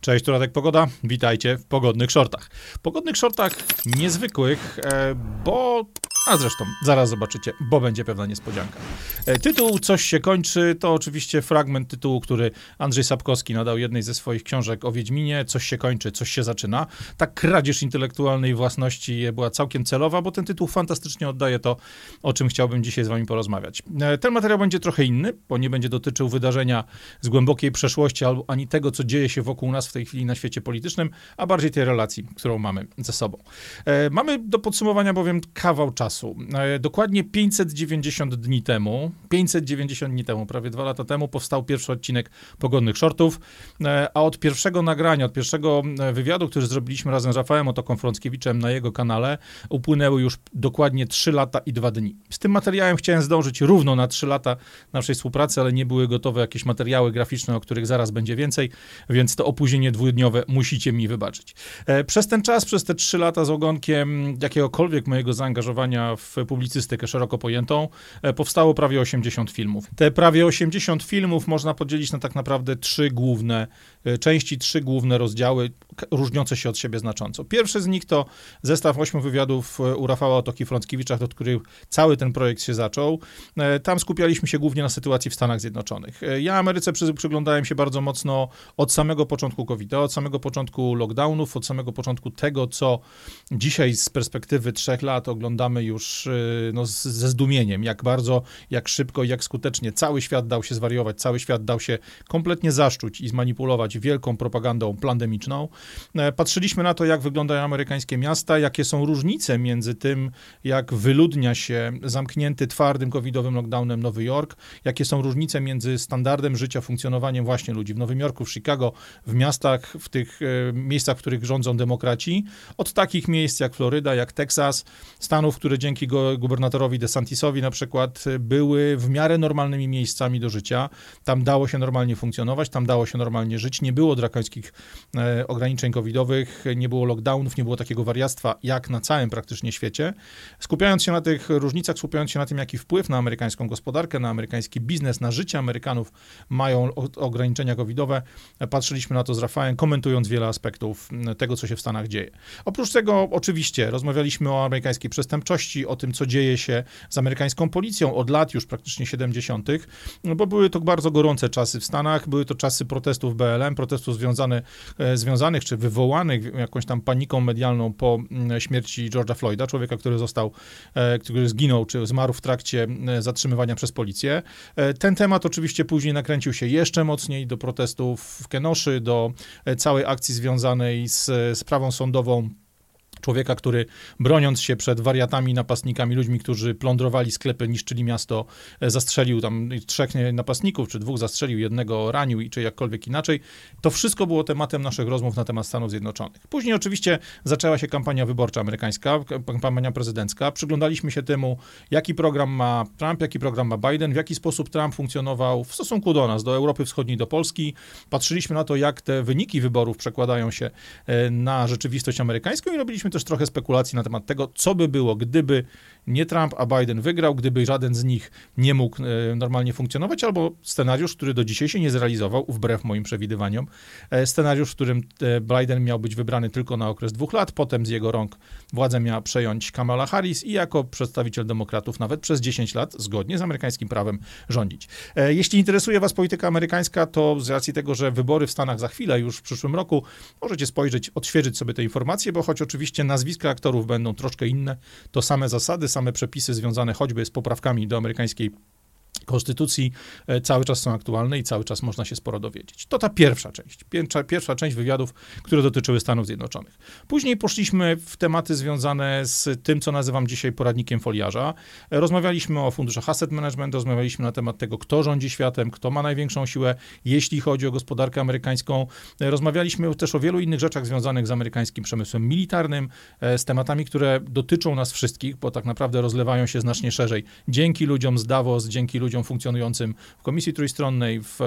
Cześć, tu Radek Pogoda. Witajcie w pogodnych shortach. Pogodnych shortach niezwykłych, e, bo a zresztą, zaraz zobaczycie, bo będzie pewna niespodzianka. E, tytuł Coś się kończy to oczywiście fragment tytułu, który Andrzej Sapkowski nadał jednej ze swoich książek o Wiedźminie. Coś się kończy, coś się zaczyna. Ta kradzież intelektualnej własności była całkiem celowa, bo ten tytuł fantastycznie oddaje to, o czym chciałbym dzisiaj z wami porozmawiać. E, ten materiał będzie trochę inny, bo nie będzie dotyczył wydarzenia z głębokiej przeszłości, albo ani tego, co dzieje się wokół nas w tej chwili na świecie politycznym, a bardziej tej relacji, którą mamy ze sobą. E, mamy do podsumowania bowiem kawał czasu czasu. E, dokładnie 590 dni temu, 590 dni temu, prawie dwa lata temu, powstał pierwszy odcinek Pogodnych Shortów, e, a od pierwszego nagrania, od pierwszego e, wywiadu, który zrobiliśmy razem z Rafałem Otoką Frąckiewiczem na jego kanale, upłynęły już dokładnie 3 lata i 2 dni. Z tym materiałem chciałem zdążyć równo na 3 lata naszej współpracy, ale nie były gotowe jakieś materiały graficzne, o których zaraz będzie więcej, więc to opóźnienie dwudniowe musicie mi wybaczyć. Przez ten czas, przez te 3 lata z ogonkiem jakiegokolwiek mojego zaangażowania w publicystykę szeroko pojętą, e, powstało prawie 80 filmów. Te prawie 80 filmów można podzielić na tak naprawdę trzy główne e, części, trzy główne rozdziały, różniące się od siebie znacząco. Pierwszy z nich to zestaw ośmiu wywiadów e, u Rafała Otoki Frąckiewicza, od których cały ten projekt się zaczął. Tam skupialiśmy się głównie na sytuacji w Stanach Zjednoczonych. Ja Ameryce przy, przyglądałem się bardzo mocno od samego początku covid od samego początku lockdownów, od samego początku tego, co dzisiaj z perspektywy trzech lat oglądamy już y, no, ze zdumieniem, jak bardzo, jak szybko, jak skutecznie cały świat dał się zwariować, cały świat dał się kompletnie zaszczuć i zmanipulować wielką propagandą pandemiczną. E, patrzyliśmy na to, jak wyglądają amerykańskie miasta, jakie są różnice między tym, jak wyludnia się zamknięty twardym covidowym lockdownem Nowy Jork, jakie są różnice między standardem życia, funkcjonowaniem właśnie ludzi w Nowym Jorku, w Chicago, w miastach, w tych e, miejscach, w których rządzą demokraci, od takich miejsc jak Floryda, jak Teksas, stanów, które dzięki gubernatorowi DeSantisowi na przykład były w miarę normalnymi miejscami do życia. Tam dało się normalnie funkcjonować, tam dało się normalnie żyć. Nie było drakońskich e, ograniczeń covidowych, nie było lockdownów, nie było takiego wariactwa jak na całym praktycznie świecie. Skupiając się na tych różnicach, skupiając się na tym, jaki wpływ na amerykańską gospodarkę, na amerykański biznes, na życie Amerykanów mają ograniczenia covidowe, patrzyliśmy na to z Rafałem, komentując wiele aspektów tego, co się w Stanach dzieje. Oprócz tego, oczywiście, rozmawialiśmy o amerykańskiej przestępczości, o tym, co dzieje się z amerykańską policją od lat już praktycznie 70., no bo były to bardzo gorące czasy w Stanach, były to czasy protestów BLM, protestów związane, e, związanych czy wywołanych jakąś tam paniką medialną po mm, śmierci George'a Floyda, człowieka, który został, e, który zginął czy zmarł w trakcie e, zatrzymywania przez policję. Ten temat oczywiście później nakręcił się jeszcze mocniej do protestów w Kenoszy, do całej akcji związanej z sprawą sądową człowieka, który broniąc się przed wariatami, napastnikami, ludźmi, którzy plądrowali sklepy, niszczyli miasto, e, zastrzelił tam trzech napastników, czy dwóch zastrzelił, jednego ranił, czy jakkolwiek inaczej. To wszystko było tematem naszych rozmów na temat Stanów Zjednoczonych. Później oczywiście zaczęła się kampania wyborcza amerykańska, kampania prezydencka. Przyglądaliśmy się temu, jaki program ma Trump, jaki program ma Biden, w jaki sposób Trump funkcjonował w stosunku do nas, do Europy Wschodniej, do Polski. Patrzyliśmy na to, jak te wyniki wyborów przekładają się e, na rzeczywistość amerykańską i robiliśmy też trochę spekulacji na temat tego, co by było, gdyby nie Trump, a Biden wygrał, gdyby żaden z nich nie mógł e, normalnie funkcjonować, albo scenariusz, który do dzisiaj się nie zrealizował, wbrew moim przewidywaniom. E, scenariusz, w którym e, Biden miał być wybrany tylko na okres dwóch lat, potem z jego rąk władzę miała przejąć Kamala Harris i jako przedstawiciel demokratów nawet przez 10 lat, zgodnie z amerykańskim prawem, rządzić. Jeśli interesuje was polityka amerykańska, to z racji tego, że wybory w Stanach za chwilę, już w przyszłym roku, możecie spojrzeć, odświeżyć sobie te informacje, bo choć oczywiście nazwiska aktorów będą troszkę inne, to same zasady, same przepisy związane choćby z poprawkami do amerykańskiej konstytucji e, cały czas są aktualne i cały czas można się sporo dowiedzieć. To ta pierwsza część, pierwsza, pierwsza część wywiadów, które dotyczyły Stanów Zjednoczonych. Później poszliśmy w tematy związane z tym, co nazywam dzisiaj poradnikiem foliarza. E, rozmawialiśmy o funduszach asset management, rozmawialiśmy na temat tego, kto rządzi światem, kto ma największą siłę, jeśli chodzi o gospodarkę amerykańską. E, rozmawialiśmy też o wielu innych rzeczach związanych z amerykańskim przemysłem militarnym, z tematami, które dotyczą nas wszystkich, bo tak naprawdę rozlewają się znacznie szerzej. Dzięki ludziom z Davos, dzięki ludziom ludziom funkcjonującym w Komisji Trójstronnej, w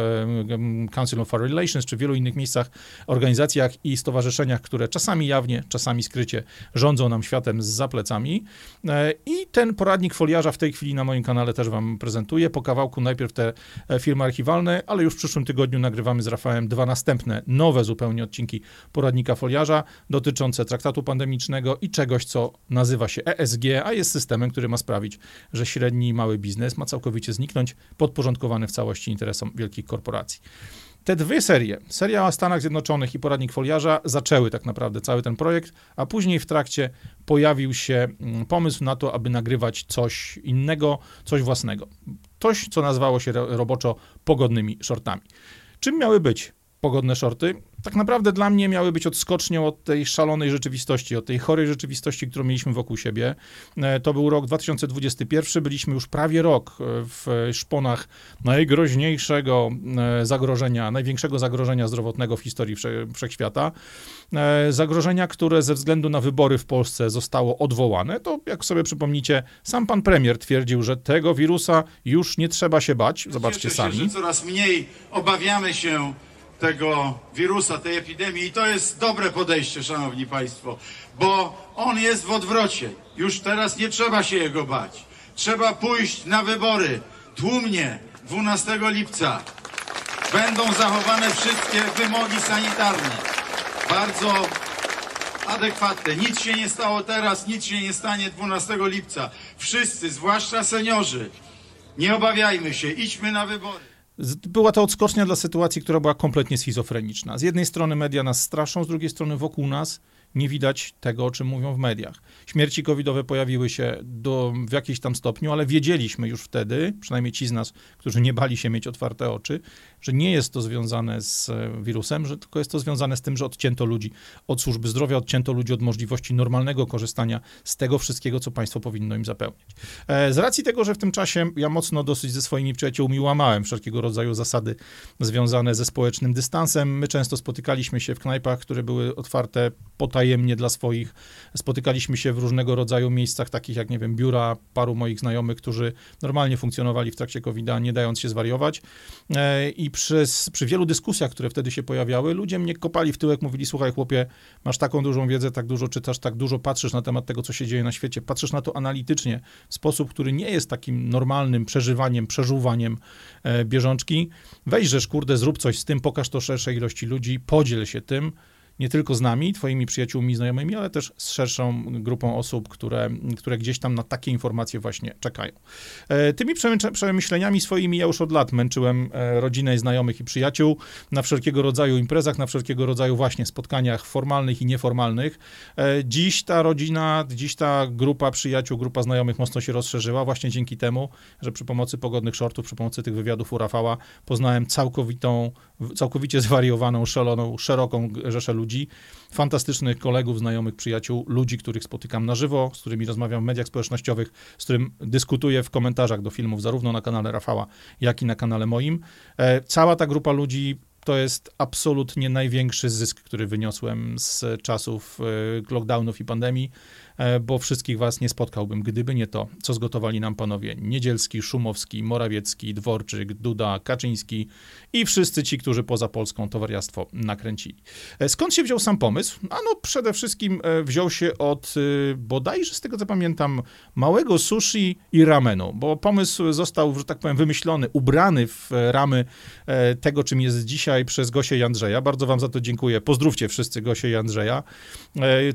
Council of Foreign Relations, czy w wielu innych miejscach, organizacjach i stowarzyszeniach, które czasami jawnie, czasami skrycie rządzą nam światem z zaplecami. I ten poradnik foliarza w tej chwili na moim kanale też wam prezentuję. Po kawałku najpierw te filmy archiwalne, ale już w przyszłym tygodniu nagrywamy z Rafałem dwa następne, nowe zupełnie odcinki poradnika foliarza dotyczące traktatu pandemicznego i czegoś, co nazywa się ESG, a jest systemem, który ma sprawić, że średni i mały biznes ma całkowicie zniknąć, podporządkowany w całości interesom wielkich korporacji. Te dwie serie, seria o Stanach Zjednoczonych i poradnik foliarza, zaczęły tak naprawdę cały ten projekt, a później w trakcie pojawił się mm, pomysł na to, aby nagrywać coś innego, coś własnego. Coś, co nazywało się roboczo pogodnymi shortami. Czym miały być pogodne shorty? Tak naprawdę dla mnie miały być odskocznią od tej szalonej rzeczywistości, od tej chorej rzeczywistości, którą mieliśmy wokół siebie. E, to był rok 2021, byliśmy już prawie rok e, w szponach najgroźniejszego e, zagrożenia, największego zagrożenia zdrowotnego w historii wszechświata. Zagrożenia, które ze względu na wybory w Polsce zostało odwołane. To, jak sobie przypomnicie, sam pan premier twierdził, że tego wirusa już nie trzeba się bać. Zobaczcie Cieszę sami. Się, że coraz mniej obawiamy się tego wirusa, tej epidemii i to jest dobre podejście, szanowni państwo, bo on jest w odwrocie. Już teraz nie trzeba się jego bać. Trzeba pójść na wybory tłumnie 12 lipca. Będą zachowane wszystkie wymogi sanitarne. Bardzo adekwatne. Nic się nie stało teraz, nic się nie stanie 12 lipca. Wszyscy, zwłaszcza seniorzy, nie obawiajmy się, idźmy na wybory. Była to odskocznia dla sytuacji, która była kompletnie schizofreniczna. Z jednej strony media nas straszą, z drugiej strony wokół nas nie widać tego, o czym mówią w mediach. Śmierci covidowe pojawiły się do, w jakimś tam stopniu, ale wiedzieliśmy już wtedy, przynajmniej ci z nas, którzy nie bali się mieć otwarte oczy, że nie jest to związane z e, wirusem, że tylko jest to związane z tym, że odcięto ludzi od służby zdrowia, odcięto ludzi od możliwości normalnego korzystania z tego wszystkiego, co państwo powinno im zapełnić. E, z racji tego, że w tym czasie ja mocno dosyć ze swoimi przyjaciółmi łamałem wszelkiego rodzaju zasady związane ze społecznym dystansem, my często spotykaliśmy się w knajpach, które były otwarte potajemnie dla swoich. Spotykaliśmy się w różnego rodzaju miejscach, takich jak, nie wiem, biura paru moich znajomych, którzy normalnie funkcjonowali w trakcie COVID-a, nie dając się zwariować. E, I przez, przy wielu dyskusjach, które wtedy się pojawiały, ludzie mnie kopali w tyłek, mówili, słuchaj chłopie, masz taką dużą wiedzę, tak dużo czytasz, tak dużo patrzysz na temat tego, co się dzieje na świecie, patrzysz na to analitycznie, w sposób, który nie jest takim normalnym przeżywaniem, przeżuwaniem e, bieżączki. Weź, kurde, zrób coś z tym, pokaż to szerszej ilości ludzi, podziel się tym, nie tylko z nami, twoimi przyjaciółmi, znajomymi, ale też z szerszą grupą osób, które, które gdzieś tam na takie informacje właśnie czekają. E, tymi przemyśleniami swoimi ja już od lat męczyłem e, rodzinę, znajomych i przyjaciół na wszelkiego rodzaju imprezach, na wszelkiego rodzaju właśnie spotkaniach formalnych i nieformalnych. E, dziś ta rodzina, dziś ta grupa przyjaciół, grupa znajomych mocno się rozszerzyła właśnie dzięki temu, że przy pomocy pogodnych shortów, przy pomocy tych wywiadów u Rafała poznałem całkowitą, całkowicie zwariowaną, szaloną, szeroką rzeszę ludzi, ludzi, fantastycznych kolegów, znajomych, przyjaciół, ludzi, których spotykam na żywo, z którymi rozmawiam w mediach społecznościowych, z którym dyskutuję w komentarzach do filmów, zarówno na kanale Rafała, jak i na kanale moim. E, cała ta grupa ludzi to jest absolutnie największy zysk, który wyniosłem z czasów e, lockdownów i pandemii. E, bo wszystkich was nie spotkałbym, gdyby nie to, co zgotowali nam panowie Niedzielski, Szumowski, Morawiecki, Dworczyk, Duda, Kaczyński i wszyscy ci, którzy poza Polską to wariactwo nakręcili. E, skąd się wziął sam pomysł? Ano przede wszystkim e, wziął się od bodajże, z tego co pamiętam, małego sushi i ramenu, bo pomysł został, że tak powiem, wymyślony, ubrany w ramy tego, czym jest dzisiaj przez Gosię i Andrzeja. Bardzo wam za to dziękuję. Pozdrówcie wszyscy Gosię i Andrzeja.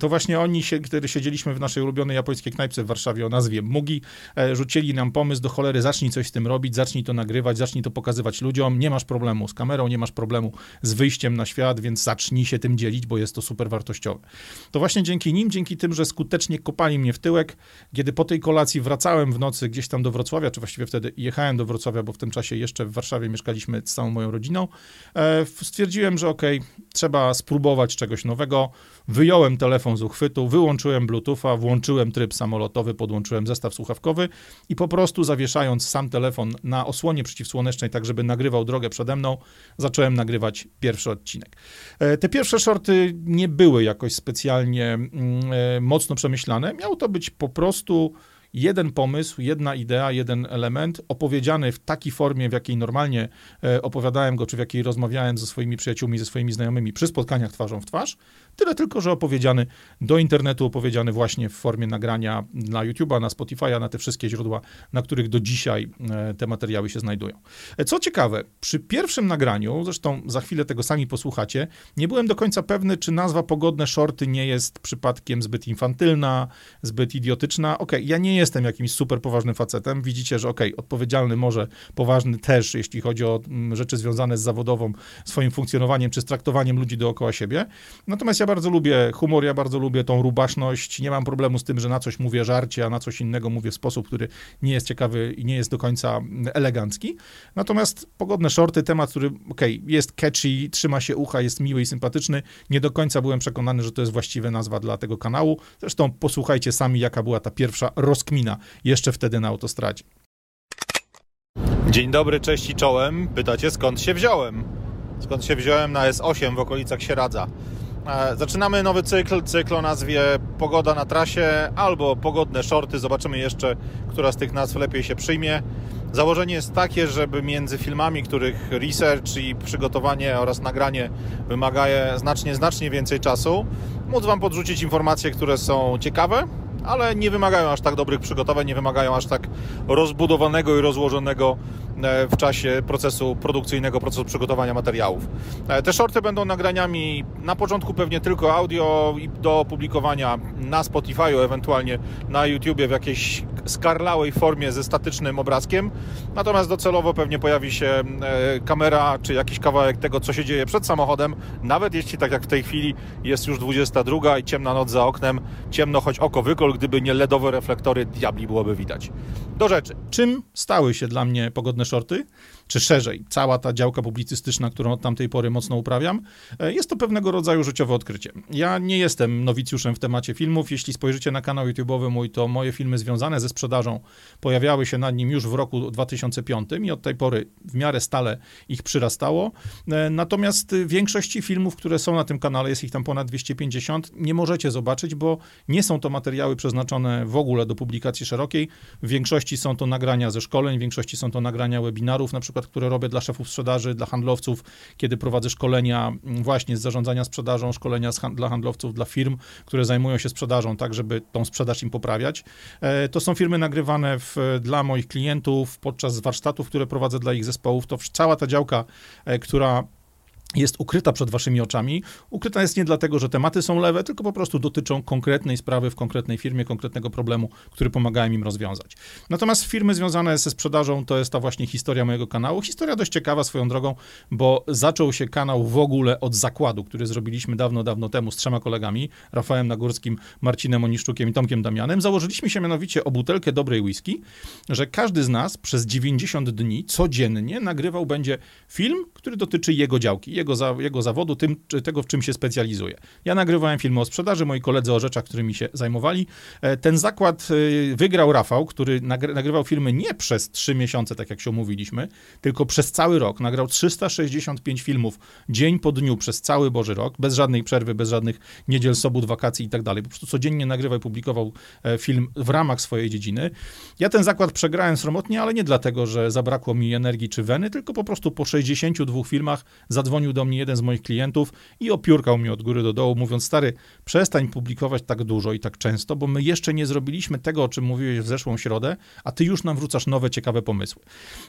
To właśnie oni, kiedy siedzieliśmy w naszej ulubionej japońskiej knajpce w Warszawie o nazwie Mugi. E, rzucili nam pomysł do cholery, zacznij coś z tym robić, zacznij to nagrywać, zacznij to pokazywać ludziom. Nie masz problemu z kamerą, nie masz problemu z wyjściem na świat, więc zacznij się tym dzielić, bo jest to super wartościowe. To właśnie dzięki nim, dzięki tym, że skutecznie kopali mnie w tyłek, kiedy po tej kolacji wracałem w nocy gdzieś tam do Wrocławia, czy właściwie wtedy jechałem do Wrocławia, bo w tym czasie jeszcze w Warszawie mieszkaliśmy z całą moją rodziną, e, stwierdziłem, że okej, okay, trzeba spróbować czegoś nowego. Wyjąłem telefon z uchwytu, wyłączyłem Bluetootha, włączyłem tryb samolotowy, podłączyłem zestaw słuchawkowy i po prostu zawieszając sam telefon na osłonie przeciwsłonecznej, tak żeby nagrywał drogę przede mną, zacząłem nagrywać pierwszy odcinek. E, te pierwsze shorty nie były jakoś specjalnie mm, e, mocno przemyślane. Miało to być po prostu jeden pomysł, jedna idea, jeden element opowiedziany w takiej formie, w jakiej normalnie e, opowiadałem go, czy w jakiej rozmawiałem ze swoimi przyjaciółmi, ze swoimi znajomymi przy spotkaniach twarzą w twarz. Tyle tylko, że opowiedziany do internetu, opowiedziany właśnie w formie nagrania na YouTube'a, na Spotify'a, na te wszystkie źródła, na których do dzisiaj e, te materiały się znajdują. E, co ciekawe, przy pierwszym nagraniu, zresztą za chwilę tego sami posłuchacie, nie byłem do końca pewny, czy nazwa Pogodne Shorty nie jest przypadkiem zbyt infantylna, zbyt idiotyczna. Okej, okay, ja nie jestem jakimś super poważnym facetem. Widzicie, że okej, okay, odpowiedzialny może, poważny też, jeśli chodzi o mm, rzeczy związane z zawodową, swoim funkcjonowaniem czy z traktowaniem ludzi dookoła siebie. Natomiast ja bardzo lubię humor, ja bardzo lubię tą rubaszność. Nie mam problemu z tym, że na coś mówię żarcie, a na coś innego mówię w sposób, który nie jest ciekawy i nie jest do końca elegancki. Natomiast pogodne shorty, temat, który, okej, okay, jest catchy, trzyma się ucha, jest miły i sympatyczny. Nie do końca byłem przekonany, że to jest właściwa nazwa dla tego kanału. Zresztą posłuchajcie sami, jaka była ta pierwsza rozkmina jeszcze wtedy na autostradzie. Dzień dobry, cześć i czołem. Pytacie skąd się wziąłem? Skąd się wziąłem na S8 w okolicach Sieradza. E, zaczynamy nowy cykl, cykl o nazwie Pogoda na trasie albo Pogodne shorty. Zobaczymy jeszcze, która z tych nazw lepiej się przyjmie. Założenie jest takie, żeby między filmami, których research i przygotowanie oraz nagranie wymaga znacznie, znacznie więcej czasu, móc Wam podrzucić informacje, które są ciekawe, ale nie wymagają aż tak dobrych przygotowań, nie wymagają aż tak rozbudowanego i rozłożonego w czasie procesu produkcyjnego, procesu przygotowania materiałów. E, te shorty będą nagraniami na początku pewnie tylko audio i do opublikowania na Spotify'u, ewentualnie na YouTubie w jakiejś skarlałej formie ze statycznym obrazkiem. Natomiast docelowo pewnie pojawi się e, kamera czy jakiś kawałek tego, co się dzieje przed samochodem, nawet jeśli tak jak w tej chwili jest już 22 i ciemna noc za oknem, ciemno choć oko wykol, gdyby nie LEDowe reflektory, diabli byłoby widać. Do rzeczy. Czym stały się dla mnie pogodne shorty? Czy szerzej, cała ta działka publicystyczna, którą od tamtej pory mocno uprawiam, e, jest to pewnego rodzaju życiowe odkrycie. Ja nie jestem nowicjuszem w temacie filmów. Jeśli spojrzycie na kanał YouTube'owy mój, to moje filmy związane ze sprzedażą pojawiały się nad nim już w roku 2005 i od tej pory w miarę stale ich przyrastało. E, natomiast większości filmów, które są na tym kanale, jest ich tam ponad 250, nie możecie zobaczyć, bo nie są to materiały przeznaczone w ogóle do publikacji szerokiej. W większości są to nagrania ze szkoleń, w większości są to nagrania webinarów, na przykład przykład, które robię dla szefów sprzedaży, dla handlowców, kiedy prowadzę szkolenia właśnie z zarządzania sprzedażą, szkolenia hand dla handlowców, dla firm, które zajmują się sprzedażą, tak żeby tą sprzedaż im poprawiać. E, to są firmy nagrywane w, dla moich klientów podczas warsztatów, które prowadzę dla ich zespołów. To cała ta działka, e, która jest ukryta przed waszymi oczami. Ukryta jest nie dlatego, że tematy są lewe, tylko po prostu dotyczą konkretnej sprawy w konkretnej firmie, konkretnego problemu, który pomagałem im rozwiązać. Natomiast firmy związane ze sprzedażą to jest ta właśnie historia mojego kanału. Historia dość ciekawa swoją drogą, bo zaczął się kanał w ogóle od zakładu, który zrobiliśmy dawno, dawno temu z trzema kolegami, Rafałem Nagórskim, Marcinem Oniszczukiem i Tomkiem Damianem. Założyliśmy się mianowicie o butelkę dobrej whisky, że każdy z nas przez 90 dni codziennie nagrywał będzie film, który dotyczy jego działki jego, za, jego zawodu, tym, czy tego, w czym się specjalizuje. Ja nagrywałem filmy o sprzedaży, moi koledzy o rzeczach, którymi się zajmowali. E, ten zakład e, wygrał Rafał, który nagrywał filmy nie przez trzy miesiące, tak jak się umówiliśmy, tylko przez cały rok. Nagrał 365 filmów dzień po dniu przez cały Boży rok, bez żadnej przerwy, bez żadnych niedziel, sobot, wakacji i tak dalej. Po prostu codziennie nagrywał i publikował e, film w ramach swojej dziedziny. Ja ten zakład przegrałem sromotnie, ale nie dlatego, że zabrakło mi energii czy weny, tylko po prostu po 62 filmach zadzwonił zadzwonił do mnie jeden z moich klientów i opiórkał mnie od góry do dołu, mówiąc: Stary, przestań publikować tak dużo i tak często, bo my jeszcze nie zrobiliśmy tego, o czym mówiłeś w zeszłą środę, a ty już nam wrzucasz nowe, ciekawe pomysły.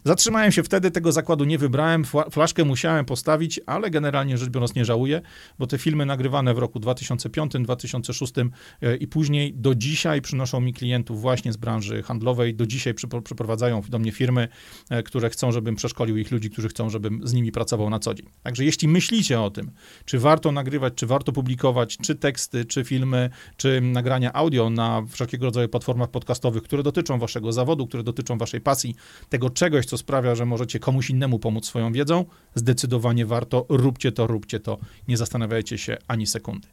Zatrzymałem się wtedy, tego zakładu nie wybrałem, flaszkę musiałem postawić, ale generalnie rzecz biorąc nie żałuję, bo te filmy nagrywane w roku 2005, 2006 e, i później do dzisiaj przynoszą mi klientów właśnie z branży handlowej, do dzisiaj przyprowadzają do mnie firmy, e, które chcą, żebym przeszkolił ich ludzi, którzy chcą, żebym z nimi pracował na co dzień. Także jeśli myślicie o tym, czy warto nagrywać, czy warto publikować, czy teksty, czy filmy, czy nagrania audio na wszelkiego rodzaju platformach podcastowych, które dotyczą waszego zawodu, które dotyczą waszej pasji, tego czegoś, co sprawia, że możecie komuś innemu pomóc swoją wiedzą, zdecydowanie warto, róbcie to, róbcie to, nie zastanawiajcie się ani sekundy.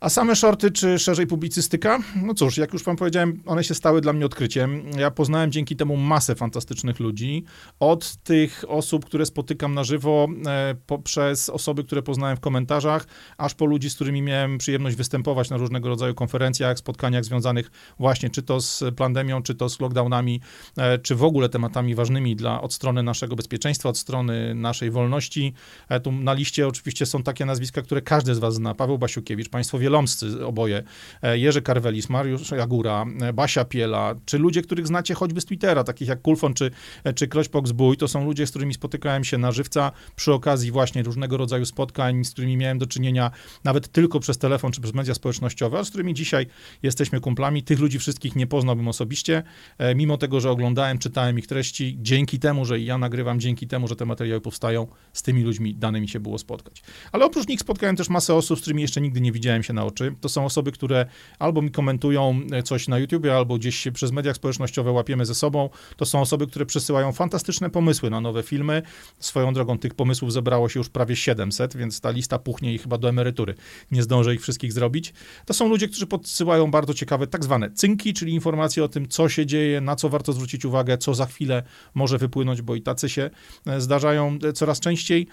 A same shorty, czy szerzej publicystyka? No cóż, jak już wam powiedziałem, one się stały dla mnie odkryciem. Ja poznałem dzięki temu masę fantastycznych ludzi, od tych osób, które spotykam na żywo, e, poprzez przez osoby, które poznałem w komentarzach, aż po ludzi, z którymi miałem przyjemność występować na różnego rodzaju konferencjach, spotkaniach związanych właśnie czy to z pandemią, czy to z lockdownami, e, czy w ogóle tematami ważnymi dla od strony naszego bezpieczeństwa, od strony naszej wolności. E, tu na liście oczywiście są takie nazwiska, które każdy z was zna. Paweł Basiukiewicz, państwo wielomscy oboje, e, Jerzy Karwelis, Mariusz Jagura, Basia Piela, czy ludzie, których znacie choćby z Twittera, takich jak Kulfon czy, czy Kroćpok Zbój, to są ludzie, z którymi spotykałem się na żywca przy okazji właśnie różnego rodzaju spotkań, z którymi miałem do czynienia nawet tylko przez telefon czy przez media społecznościowe, a z którymi dzisiaj jesteśmy kumplami. Tych ludzi wszystkich nie poznałbym osobiście, e, mimo tego, że oglądałem, czytałem ich treści, dzięki temu, że ja nagrywam, dzięki temu, że te materiały powstają, z tymi ludźmi dane mi się było spotkać. Ale oprócz nich spotkałem też masę osób, z którymi jeszcze nigdy nie widziałem się na oczy. To są osoby, które albo mi komentują e, coś na YouTubie, albo gdzieś się przez mediach społecznościowe łapiemy ze sobą. To są osoby, które przesyłają fantastyczne pomysły na nowe filmy. Swoją drogą tych pomysłów zebrało się już prawie 700, więc ta lista puchnie i chyba do emerytury. Nie zdążę ich wszystkich zrobić. To są ludzie, którzy podsyłają bardzo ciekawe tak zwane cynki, czyli informacje o tym, co się dzieje, na co warto zwrócić uwagę, co za chwilę może wypłynąć, bo i tacy się e, zdarzają e, coraz częściej.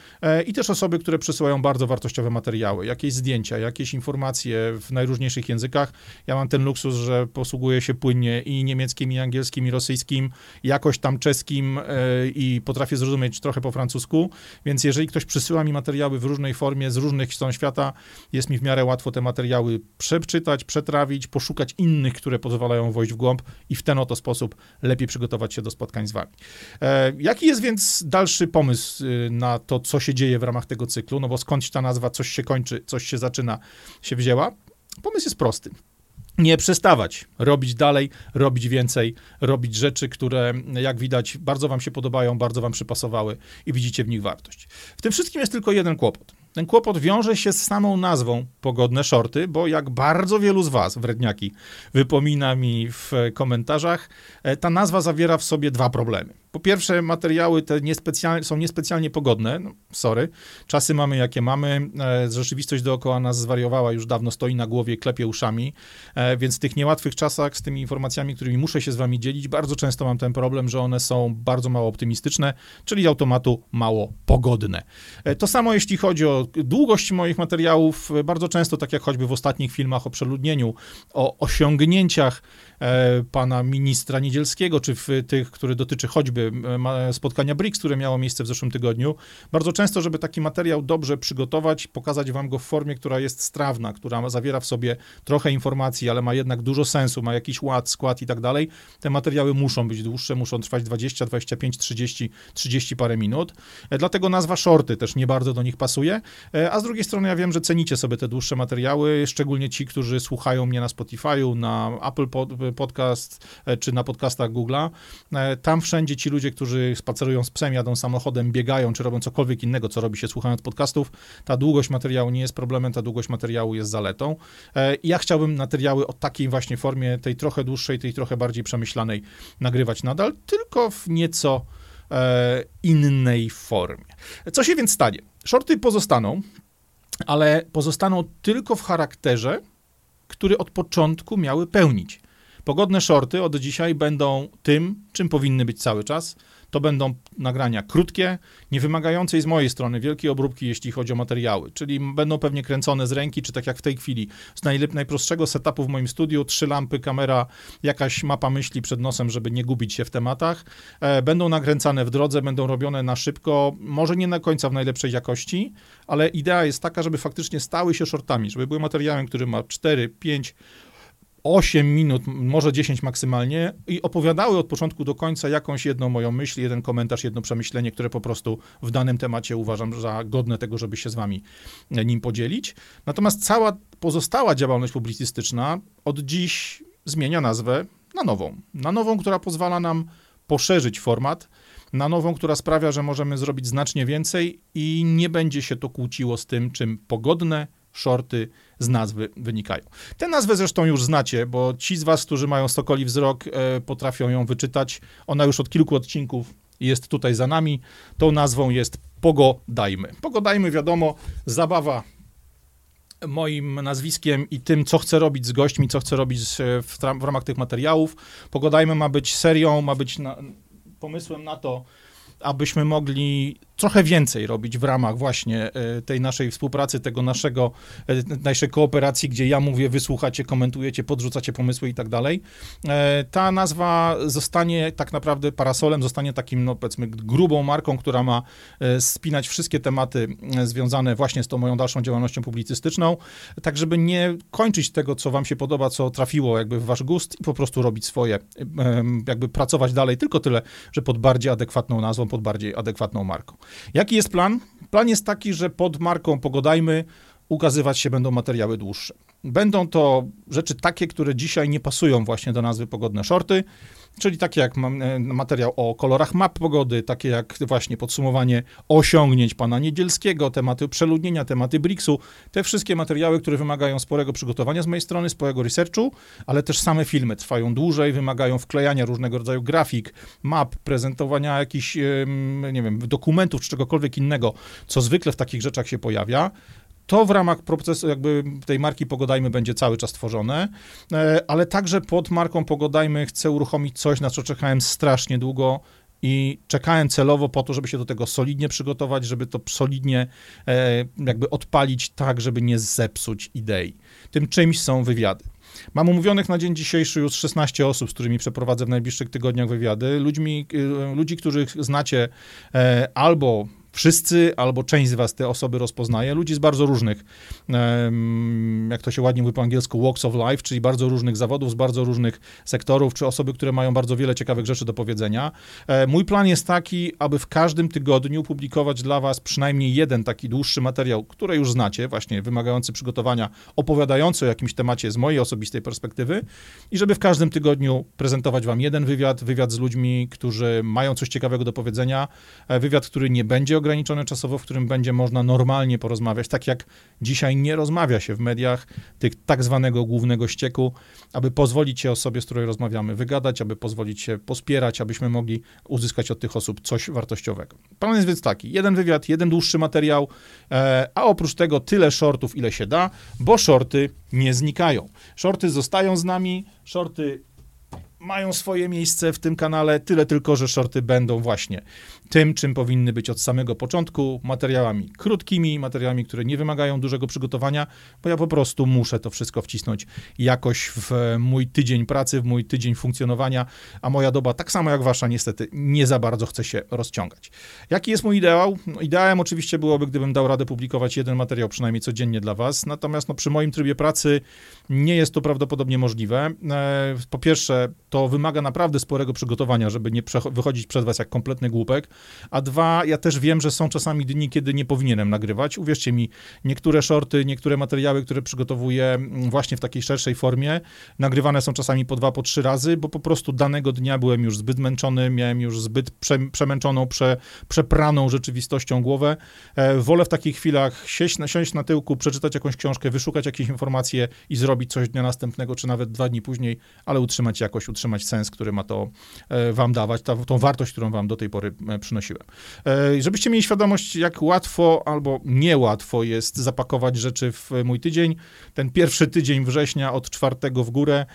I też osoby, które przesyłają bardzo wartościowe materiały, jakieś zdjęcia, jakieś informacje w najróżniejszych językach. Ja mam ten luksus, że posługuję się płynnie i niemieckim, i angielskim, i rosyjskim, jakoś tam czeskim e, i potrafię zrozumieć trochę po francusku, więc jeżeli ktoś przysyła mi materiały w różnej formie z różnych stron świata, jest mi w miarę łatwo te materiały przeczytać, przetrawić, poszukać innych, które pozwalają wejść w głąb i w ten oto sposób lepiej przygotować się do spotkań z wami. E, jaki jest więc dalszy pomysł y, na to, co się dzieje w ramach tego cyklu? No bo skądś ta nazwa, coś się kończy, coś się zaczyna, się wzięła? Pomysł jest prosty nie przestawać, robić dalej, robić więcej, robić rzeczy, które, jak widać, bardzo Wam się podobają, bardzo Wam przypasowały i widzicie w nich wartość. W tym wszystkim jest tylko jeden kłopot. Ten kłopot wiąże się z samą nazwą pogodne shorty, bo jak bardzo wielu z Was, wredniaki, wypomina mi w komentarzach, e, ta nazwa zawiera w sobie dwa problemy. Po pierwsze, materiały te niespecjalnie, są niespecjalnie pogodne, no, sorry, czasy mamy jakie mamy, e, rzeczywistość dookoła nas zwariowała, już dawno stoi na głowie, klepie uszami, e, więc w tych niełatwych czasach z tymi informacjami, którymi muszę się z Wami dzielić, bardzo często mam ten problem, że one są bardzo mało optymistyczne, czyli automatu mało pogodne. To samo jeśli chodzi o długość moich materiałów, bardzo często, tak jak choćby w ostatnich filmach o przeludnieniu, o osiągnięciach e, pana ministra Niedzielskiego, czy w tych, który dotyczy choćby e, spotkania BRICS, które miało miejsce w zeszłym tygodniu, bardzo często, żeby taki materiał dobrze przygotować, pokazać wam go w formie, która jest strawna, która zawiera w sobie trochę informacji, ale ma jednak dużo sensu, ma jakiś ład, skład i tak dalej, te materiały muszą być dłuższe, muszą trwać 20, 25, 30, 30 parę minut. E, dlatego nazwa shorty też nie bardzo do nich pasuje. E, a z drugiej strony ja wiem, że cenicie sobie te dłuższe materiały, szczególnie ci, którzy słuchają mnie na Spotify'u, na Apple Podcast e, czy na podcastach Google'a. Tam wszędzie ci ludzie, którzy spacerują z psem, jadą samochodem, biegają, czy robią cokolwiek innego, co robi się słuchając podcastów, ta długość materiału nie jest problemem, ta długość materiału jest zaletą. I ja chciałbym materiały o takiej właśnie formie, tej trochę dłuższej, tej trochę bardziej przemyślanej nagrywać nadal, tylko w nieco innej formie. Co się więc stanie? Shorty pozostaną, ale pozostaną tylko w charakterze, który od początku miały pełnić. Pogodne shorty od dzisiaj będą tym, czym powinny być cały czas, to będą nagrania krótkie, nie wymagające z mojej strony wielkiej obróbki, jeśli chodzi o materiały, czyli będą pewnie kręcone z ręki, czy tak jak w tej chwili, z najlep- najprostszego setupu w moim studiu, trzy lampy, kamera, jakaś mapa myśli przed nosem, żeby nie gubić się w tematach. E, będą nakręcane w drodze, będą robione na szybko, może nie na końca w najlepszej jakości, ale idea jest taka, żeby faktycznie stały się shortami, żeby były materiałem, który ma 4, 5, 8 minut, może 10 maksymalnie i opowiadały od początku do końca jakąś jedną moją myśl, jeden komentarz, jedno przemyślenie, które po prostu w danym temacie uważam za godne tego, żeby się z wami nim podzielić. Natomiast cała pozostała działalność publicystyczna od dziś zmienia nazwę na nową. Na nową, która pozwala nam poszerzyć format, na nową, która sprawia, że możemy zrobić znacznie więcej i nie będzie się to kłóciło z tym, czym pogodne, shorty z nazwy wynikają. Tę nazwę zresztą już znacie, bo ci z was, którzy mają stokoli wzrok, e, potrafią ją wyczytać. Ona już od kilku odcinków jest tutaj za nami. Tą nazwą jest Pogodajmy. Pogodajmy, wiadomo, zabawa moim nazwiskiem i tym, co chcę robić z gośćmi, co chcę robić w, w ramach tych materiałów. Pogodajmy ma być serią, ma być na, pomysłem na to, abyśmy mogli trochę więcej robić w ramach właśnie e, tej naszej współpracy, tego naszego, e, naszej kooperacji, gdzie ja mówię, wysłuchacie, komentujecie, podrzucacie pomysły i tak dalej. E, ta nazwa zostanie tak naprawdę parasolem, zostanie takim, no powiedzmy, grubą marką, która ma spinać wszystkie tematy związane właśnie z tą moją dalszą działalnością publicystyczną, tak żeby nie kończyć tego, co wam się podoba, co trafiło jakby w wasz gust i po prostu robić swoje, jakby pracować dalej, tylko tyle, że pod bardziej adekwatną nazwą, pod bardziej adekwatną marką. Jaki jest plan? Plan jest taki, że pod marką Pogodajmy ukazywać się będą materiały dłuższe. Będą to rzeczy takie, które dzisiaj nie pasują właśnie do nazwy Pogodne Shorty, czyli takie jak e, materiał o kolorach map pogody, takie jak właśnie podsumowanie osiągnięć pana Niedzielskiego, tematy przeludnienia, tematy BRICS-u, te wszystkie materiały, które wymagają sporego przygotowania z mojej strony, sporego researchu, ale też same filmy trwają dłużej, wymagają wklejania różnego rodzaju grafik, map, prezentowania jakichś, nie wiem, dokumentów czy czegokolwiek innego, co zwykle w takich rzeczach się pojawia. To w ramach procesu jakby tej marki Pogodajmy będzie cały czas tworzone, e, ale także pod marką Pogodajmy chcę uruchomić coś, na co czekałem strasznie długo i czekałem celowo po to, żeby się do tego solidnie przygotować, żeby to solidnie e, jakby odpalić tak, żeby nie zepsuć idei. Tym czymś są wywiady. Mam umówionych na dzień dzisiejszy już 16 osób, z którymi przeprowadzę w najbliższych tygodniach wywiady. Ludźmi, e, ludzi, których znacie albo wszyscy albo część z was te osoby rozpoznaje. Ludzi z bardzo różnych, jak to się ładnie mówi po angielsku, walks of life, czyli bardzo różnych zawodów, z bardzo różnych sektorów, czy osoby, które mają bardzo wiele ciekawych rzeczy do powiedzenia. E, mój plan jest taki, aby w każdym tygodniu publikować dla was przynajmniej jeden taki dłuższy materiał, który już znacie, właśnie wymagający przygotowania, opowiadający o jakimś temacie z mojej osobistej perspektywy i żeby w każdym tygodniu prezentować wam jeden wywiad, wywiad z ludźmi, którzy mają coś ciekawego do powiedzenia, e, wywiad, który nie będzie ograniczone czasowo, w którym będzie można normalnie porozmawiać, tak jak dzisiaj nie rozmawia się w mediach tych tak zwanego głównego ścieku, aby pozwolić się osobie, z której rozmawiamy, wygadać, aby pozwolić się pospierać, abyśmy mogli uzyskać od tych osób coś wartościowego. Plan jest więc taki, jeden wywiad, jeden dłuższy materiał, e, a oprócz tego tyle shortów, ile się da, bo shorty nie znikają. Shorty zostają z nami, shorty mają swoje miejsce w tym kanale, tyle tylko, że shorty będą właśnie tym, czym powinny być od samego początku, materiałami krótkimi, materiałami, które nie wymagają dużego przygotowania, bo ja po prostu muszę to wszystko wcisnąć jakoś w mój tydzień pracy, w mój tydzień funkcjonowania, a moja doba, tak samo jak wasza, niestety nie za bardzo chce się rozciągać. Jaki jest mój ideał? No, ideałem oczywiście byłoby, gdybym dał radę publikować jeden materiał przynajmniej codziennie dla was, natomiast no, przy moim trybie pracy nie jest to prawdopodobnie możliwe. E, po pierwsze, to wymaga naprawdę sporego przygotowania, żeby nie wychodzić przed was jak kompletny głupek, a dwa, ja też wiem, że są czasami dni, kiedy nie powinienem nagrywać. Uwierzcie mi, niektóre shorty, niektóre materiały, które przygotowuję mm, właśnie w takiej szerszej formie, nagrywane są czasami po dwa, po trzy razy, bo po prostu danego dnia byłem już zbyt męczony, miałem już zbyt prze, przemęczoną, prze, przepraną rzeczywistością głowę. E, wolę w takich chwilach siąść na, siąść na tyłku, przeczytać jakąś książkę, wyszukać jakieś informacje i zrobić coś dnia następnego, czy nawet dwa dni później, ale utrzymać jakoś, utrzymać sens, który ma to e, wam dawać, ta, tą wartość, którą wam do tej pory e, przynosiłem. E, żebyście mieli świadomość, jak łatwo albo niełatwo jest zapakować rzeczy w mój tydzień. Ten pierwszy tydzień września od czwartego w górę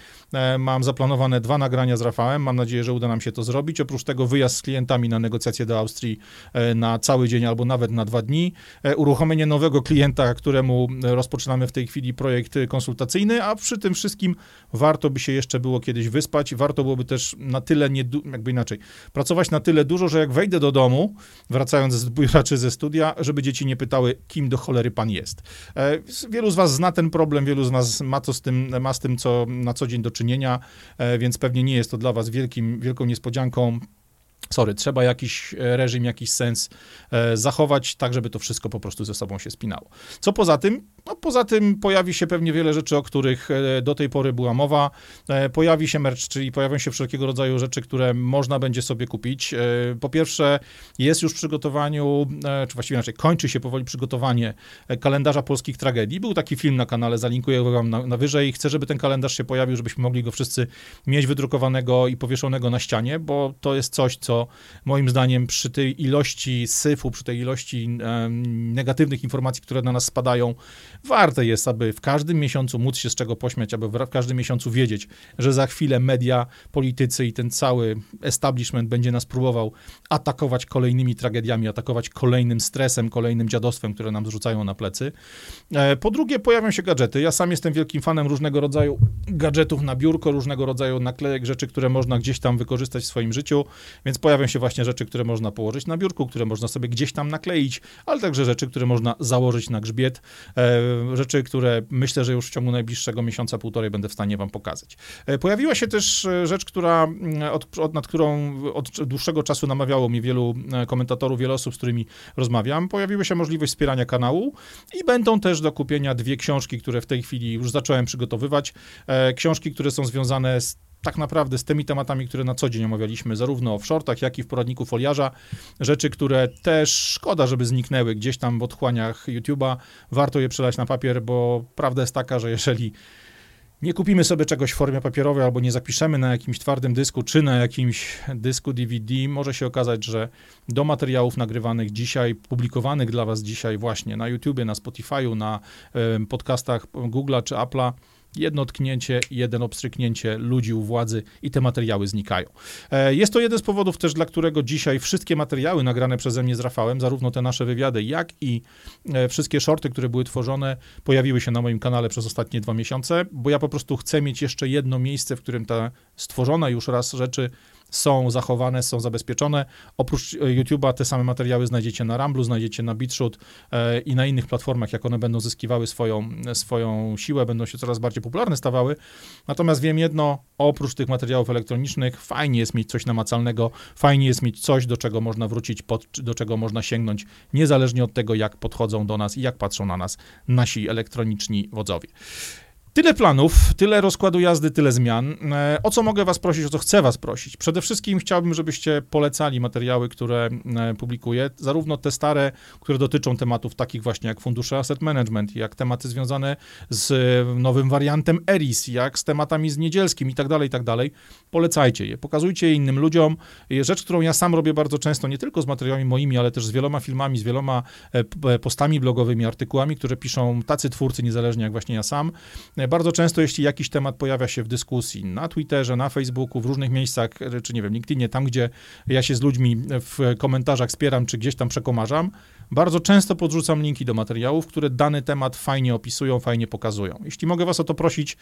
mam zaplanowane dwa nagrania z Rafałem. Mam nadzieję, że uda nam się to zrobić. Oprócz tego wyjazd z klientami na negocjacje do Austrii e, na cały dzień albo nawet na dwa dni. Uruchomienie nowego klienta, któremu rozpoczynamy w tej chwili projekt konsultacyjny, a przy tym wszystkim warto by się jeszcze było kiedyś wyspać. Warto byłoby też na tyle, nie, jakby inaczej, pracować na tyle dużo, że jak wejdę do domu, wracając z biura czy ze studia, żeby dzieci nie pytały, kim do cholery pan jest. E, wielu z was zna ten problem, wielu z was ma, to z tym, ma z tym co na co dzień do czynienia, e, więc pewnie nie jest to dla was wielkim, wielką niespodzianką sorry, trzeba jakiś e, reżim, jakiś sens e, zachować, tak żeby to wszystko po prostu ze sobą się spinało. Co poza tym? No poza tym pojawi się pewnie wiele rzeczy, o których e, do tej pory była mowa. E, pojawi się merch, czyli pojawią się wszelkiego rodzaju rzeczy, które można będzie sobie kupić. E, po pierwsze, jest już w przygotowaniu, czy właściwie inaczej, kończy się powoli przygotowanie kalendarza polskich tragedii. Był taki film na kanale, zalinkuję wam na, na wyżej. Chcę, żeby ten kalendarz się pojawił, żebyśmy mogli go wszyscy mieć wydrukowanego i powieszonego na ścianie, bo to jest coś, co moim zdaniem przy tej ilości syfu, przy tej ilości negatywnych informacji, które na nas spadają, warte jest, aby w każdym miesiącu móc się z czego pośmiać, aby w każdym miesiącu wiedzieć, że za chwilę media, politycy i ten cały establishment będzie nas próbował atakować kolejnymi tragediami, atakować kolejnym stresem, kolejnym dziadostwem, które nam zrzucają na plecy. E, Po drugie, pojawią się gadżety. Ja sam jestem wielkim fanem różnego rodzaju gadżetów na biurko, różnego rodzaju naklejek, rzeczy, które można gdzieś tam wykorzystać w swoim życiu, więc pojawią się właśnie rzeczy, które można położyć na biurku, które można sobie gdzieś tam nakleić, ale także rzeczy, które można założyć na grzbiet, e, rzeczy, które myślę, że już w ciągu najbliższego miesiąca, półtorej będę w stanie wam pokazać. E, Pojawiła się też e, rzecz, która, mm, od, od, nad którą od dłuższego czasu namawiało mi wielu e, komentatorów, wiele osób, z którymi rozmawiam. Pojawiła się możliwość wspierania kanału i będą też do kupienia dwie książki, które w tej chwili już zacząłem przygotowywać. Książki, które są związane z tak naprawdę z tymi tematami, które na co dzień omawialiśmy, zarówno w shortach, jak i w poradniku foliarza. Rzeczy, które też szkoda, żeby zniknęły gdzieś tam w otchłaniach YouTube'a. Warto je przelać na papier, bo prawda jest taka, że jeżeli nie kupimy sobie czegoś w formie papierowej albo nie zapiszemy na jakimś twardym dysku czy na jakimś dysku DVD, może się okazać, że do materiałów nagrywanych dzisiaj, publikowanych dla Was dzisiaj właśnie na YouTubie, na Spotify'u, na podcastach Google'a czy Apple'a, jedno tknięcie, jeden obstryknięcie ludzi u władzy i te materiały znikają. E, Jest to jeden z powodów też, dla którego dzisiaj wszystkie materiały nagrane przeze mnie z Rafałem, zarówno te nasze wywiady, jak i e, wszystkie shorty, które były tworzone, pojawiły się na moim kanale przez ostatnie dwa miesiące, bo ja po prostu chcę mieć jeszcze jedno miejsce, w którym te stworzone już raz rzeczy są zachowane, są zabezpieczone. Oprócz e, YouTube'a te same materiały znajdziecie na Ramblu, znajdziecie na BitShoot e, i na innych platformach, jak one będą zyskiwały swoją, swoją siłę, będą się coraz bardziej popularne stawały. Natomiast wiem jedno, oprócz tych materiałów elektronicznych, fajnie jest mieć coś namacalnego, fajnie jest mieć coś, do czego można wrócić, pod, do czego można sięgnąć, niezależnie od tego, jak podchodzą do nas i jak patrzą na nas nasi elektroniczni wodzowie. Tyle planów, tyle rozkładu jazdy, tyle zmian. E, O co mogę Was prosić, o co chcę Was prosić? Przede wszystkim chciałbym, żebyście polecali materiały, które e, publikuję, zarówno te stare, które dotyczą tematów takich właśnie jak fundusze asset management, jak tematy związane z e, nowym wariantem ERIS, jak z tematami z niedzielskim i tak dalej, i tak dalej. Polecajcie je, pokazujcie je innym ludziom. Rzecz, którą ja sam robię bardzo często, nie tylko z materiałami moimi, ale też z wieloma filmami, z wieloma postami blogowymi, artykułami, które piszą tacy twórcy, niezależnie jak właśnie ja sam. E, Bardzo często, jeśli jakiś temat pojawia się w dyskusji na Twitterze, na Facebooku, w różnych miejscach, e, czy nie wiem, LinkedInie, tam gdzie ja się z ludźmi w komentarzach spieram, czy gdzieś tam przekomarzam, bardzo często podrzucam linki do materiałów, które dany temat fajnie opisują, fajnie pokazują. Jeśli mogę Was o to prosić,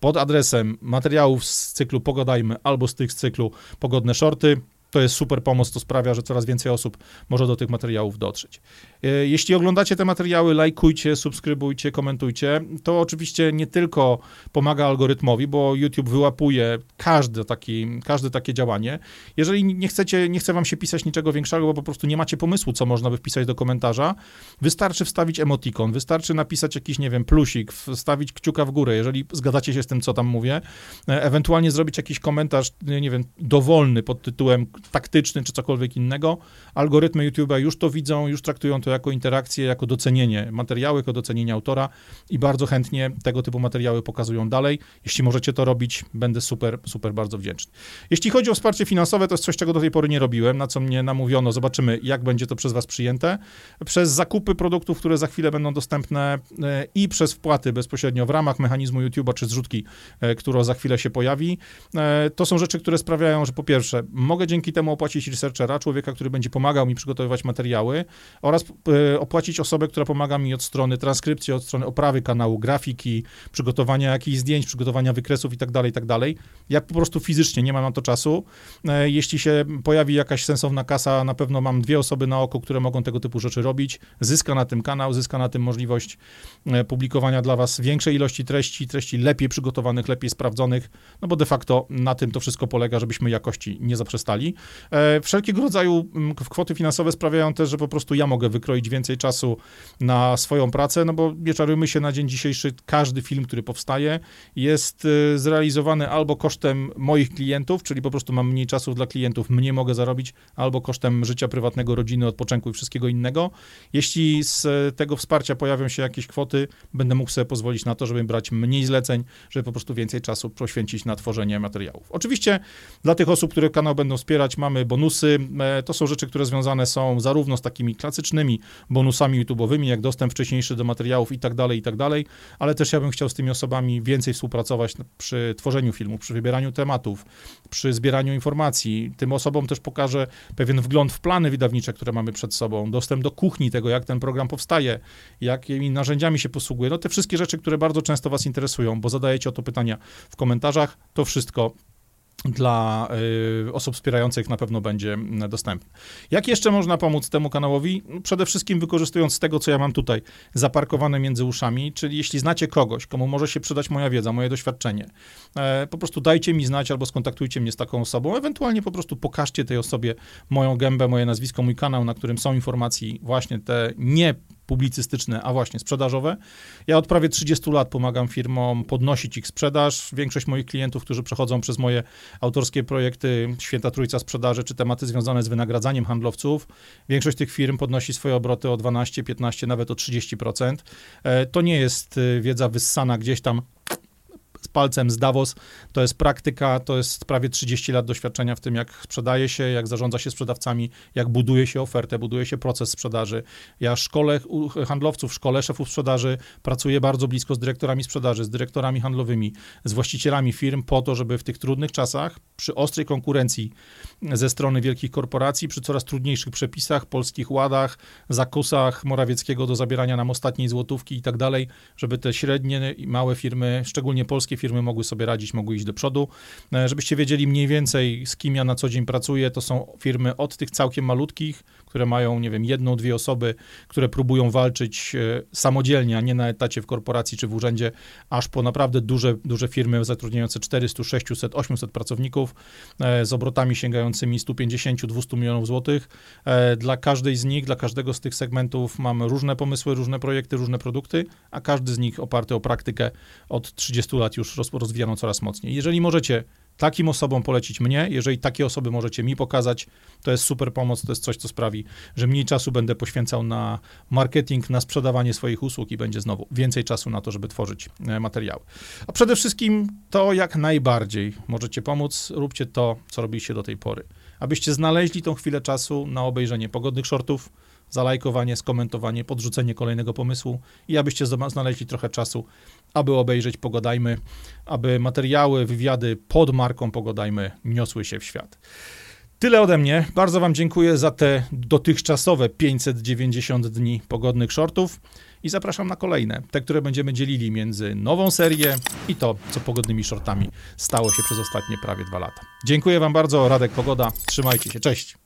pod adresem materiałów z cyklu Pogadajmy albo z tych z cyklu Pogodne Shorty, to jest super pomoc, to sprawia, że coraz więcej osób może do tych materiałów dotrzeć. E, Jeśli oglądacie te materiały, lajkujcie, subskrybujcie, komentujcie. To oczywiście nie tylko pomaga algorytmowi, bo YouTube wyłapuje każde, taki, każde takie działanie. Jeżeli nie chcecie, nie chce wam się pisać niczego większego, bo po prostu nie macie pomysłu, co można by wpisać do komentarza, wystarczy wstawić emotikon, wystarczy napisać jakiś, nie wiem, plusik, wstawić kciuka w górę, jeżeli zgadzacie się z tym, co tam mówię, e, ewentualnie zrobić jakiś komentarz, nie wiem, dowolny pod tytułem taktyczny czy cokolwiek innego. Algorytmy YouTube'a już to widzą, już traktują to jako interakcję, jako docenienie materiału, jako docenienie autora i bardzo chętnie tego typu materiały pokazują dalej. Jeśli możecie to robić, będę super, super bardzo wdzięczny. Jeśli chodzi o wsparcie finansowe, to jest coś, czego do tej pory nie robiłem, na co mnie namówiono. Zobaczymy, jak będzie to przez Was przyjęte. Przez zakupy produktów, które za chwilę będą dostępne e, i przez wpłaty bezpośrednio w ramach mechanizmu YouTube'a czy zrzutki, e, która za chwilę się pojawi. E, To są rzeczy, które sprawiają, że po pierwsze, mogę dzięki temu opłacić researchera, człowieka, który będzie pomagał mi przygotowywać materiały oraz e, opłacić osobę, która pomaga mi od strony transkrypcji, od strony oprawy kanału, grafiki, przygotowania jakichś zdjęć, przygotowania wykresów i tak dalej, i tak. Ja po prostu fizycznie nie mam na to czasu. E, Jeśli się pojawi jakaś sensowna kasa, na pewno mam dwie osoby na oko, które mogą tego typu rzeczy robić. Zyska na tym kanał, zyska na tym możliwość e, publikowania dla was większej ilości treści, treści lepiej przygotowanych, lepiej sprawdzonych, no bo de facto na tym to wszystko polega, żebyśmy jakości nie zaprzestali. E, Wszelkiego rodzaju mm, kwoty finansowe sprawiają też, że po prostu ja mogę wykroić więcej czasu na swoją pracę, no bo nie czarujmy się na dzień dzisiejszy, każdy film, który powstaje jest e, zrealizowany albo kosztem moich klientów, czyli po prostu mam mniej czasu dla klientów, mniej mogę zarobić, albo kosztem życia prywatnego, rodziny, odpoczynku i wszystkiego innego. Jeśli z e, tego wsparcia pojawią się jakieś kwoty, będę mógł sobie pozwolić na to, żeby brać mniej zleceń, żeby po prostu więcej czasu poświęcić na tworzenie materiałów. Oczywiście dla tych osób, które kanał będą wspierać, mamy bonusy. E, to są rzeczy, które związane są zarówno z takimi klasycznymi bonusami YouTube'owymi, jak dostęp wcześniejszy do materiałów i tak dalej, i tak dalej, ale też ja bym chciał z tymi osobami więcej współpracować przy tworzeniu filmu, przy wybieraniu tematów, przy zbieraniu informacji. Tym osobom też pokażę pewien wgląd w plany wydawnicze, które mamy przed sobą, dostęp do kuchni tego, jak ten program powstaje, jakimi narzędziami się posługuje. No te wszystkie rzeczy, które bardzo często was interesują, bo zadajecie o to pytania w komentarzach, to wszystko dla y, osób wspierających na pewno będzie dostępny. Jak jeszcze można pomóc temu kanałowi? Przede wszystkim wykorzystując tego, co ja mam tutaj zaparkowane między uszami, czyli jeśli znacie kogoś, komu może się przydać moja wiedza, moje doświadczenie, e, po prostu dajcie mi znać albo skontaktujcie mnie z taką osobą, ewentualnie po prostu pokażcie tej osobie moją gębę, moje nazwisko, mój kanał, na którym są informacje właśnie te nie publicystyczne, a właśnie sprzedażowe. Ja od prawie 30 lat pomagam firmom podnosić ich sprzedaż. Większość moich klientów, którzy przechodzą przez moje autorskie projekty Święta Trójca Sprzedaży, czy tematy związane z wynagradzaniem handlowców, większość tych firm podnosi swoje obroty o 12, 15, nawet o 30%. E, to nie jest e, wiedza wyssana gdzieś tam palcem z Davos. To jest praktyka, to jest prawie 30 lat doświadczenia w tym, jak sprzedaje się, jak zarządza się sprzedawcami, jak buduje się ofertę, buduje się proces sprzedaży. Ja szkole handlowców, szkole szefów sprzedaży, pracuję bardzo blisko z dyrektorami sprzedaży, z dyrektorami handlowymi, z właścicielami firm po to, żeby w tych trudnych czasach, przy ostrej konkurencji ze strony wielkich korporacji, przy coraz trudniejszych przepisach, polskich ładach, zakusach Morawieckiego do zabierania nam ostatniej złotówki i tak dalej, żeby te średnie i małe firmy, szczególnie polskie, firmy mogły sobie radzić, mogły iść do przodu. E, żebyście wiedzieli mniej więcej, z kim ja na co dzień pracuję, to są firmy od tych całkiem malutkich, które mają, nie wiem, jedną, dwie osoby, które próbują walczyć e, samodzielnie, a nie na etacie w korporacji czy w urzędzie, aż po naprawdę duże, duże firmy zatrudniające 400, 600, 800 pracowników e, z obrotami sięgającymi 150, 200 milionów złotych. Dla każdej z nich, dla każdego z tych segmentów mamy różne pomysły, różne projekty, różne produkty, a każdy z nich oparty o praktykę od 30 lat już rozwijano coraz mocniej. Jeżeli możecie takim osobom polecić mnie, jeżeli takie osoby możecie mi pokazać, to jest super pomoc, to jest coś, co sprawi, że mniej czasu będę poświęcał na marketing, na sprzedawanie swoich usług i będzie znowu więcej czasu na to, żeby tworzyć e, materiały. A przede wszystkim to jak najbardziej możecie pomóc, róbcie to, co robiliście do tej pory. Abyście znaleźli tą chwilę czasu na obejrzenie pogodnych shortów, zalajkowanie, skomentowanie, podrzucenie kolejnego pomysłu i abyście znaleźli trochę czasu, aby obejrzeć Pogodajmy, aby materiały, wywiady pod marką Pogodajmy niosły się w świat. Tyle ode mnie. Bardzo Wam dziękuję za te dotychczasowe 590 dni pogodnych shortów i zapraszam na kolejne, te, które będziemy dzielili między nową serię i to, co pogodnymi shortami stało się przez ostatnie prawie dwa lata. Dziękuję Wam bardzo. Radek Pogoda. Trzymajcie się. Cześć.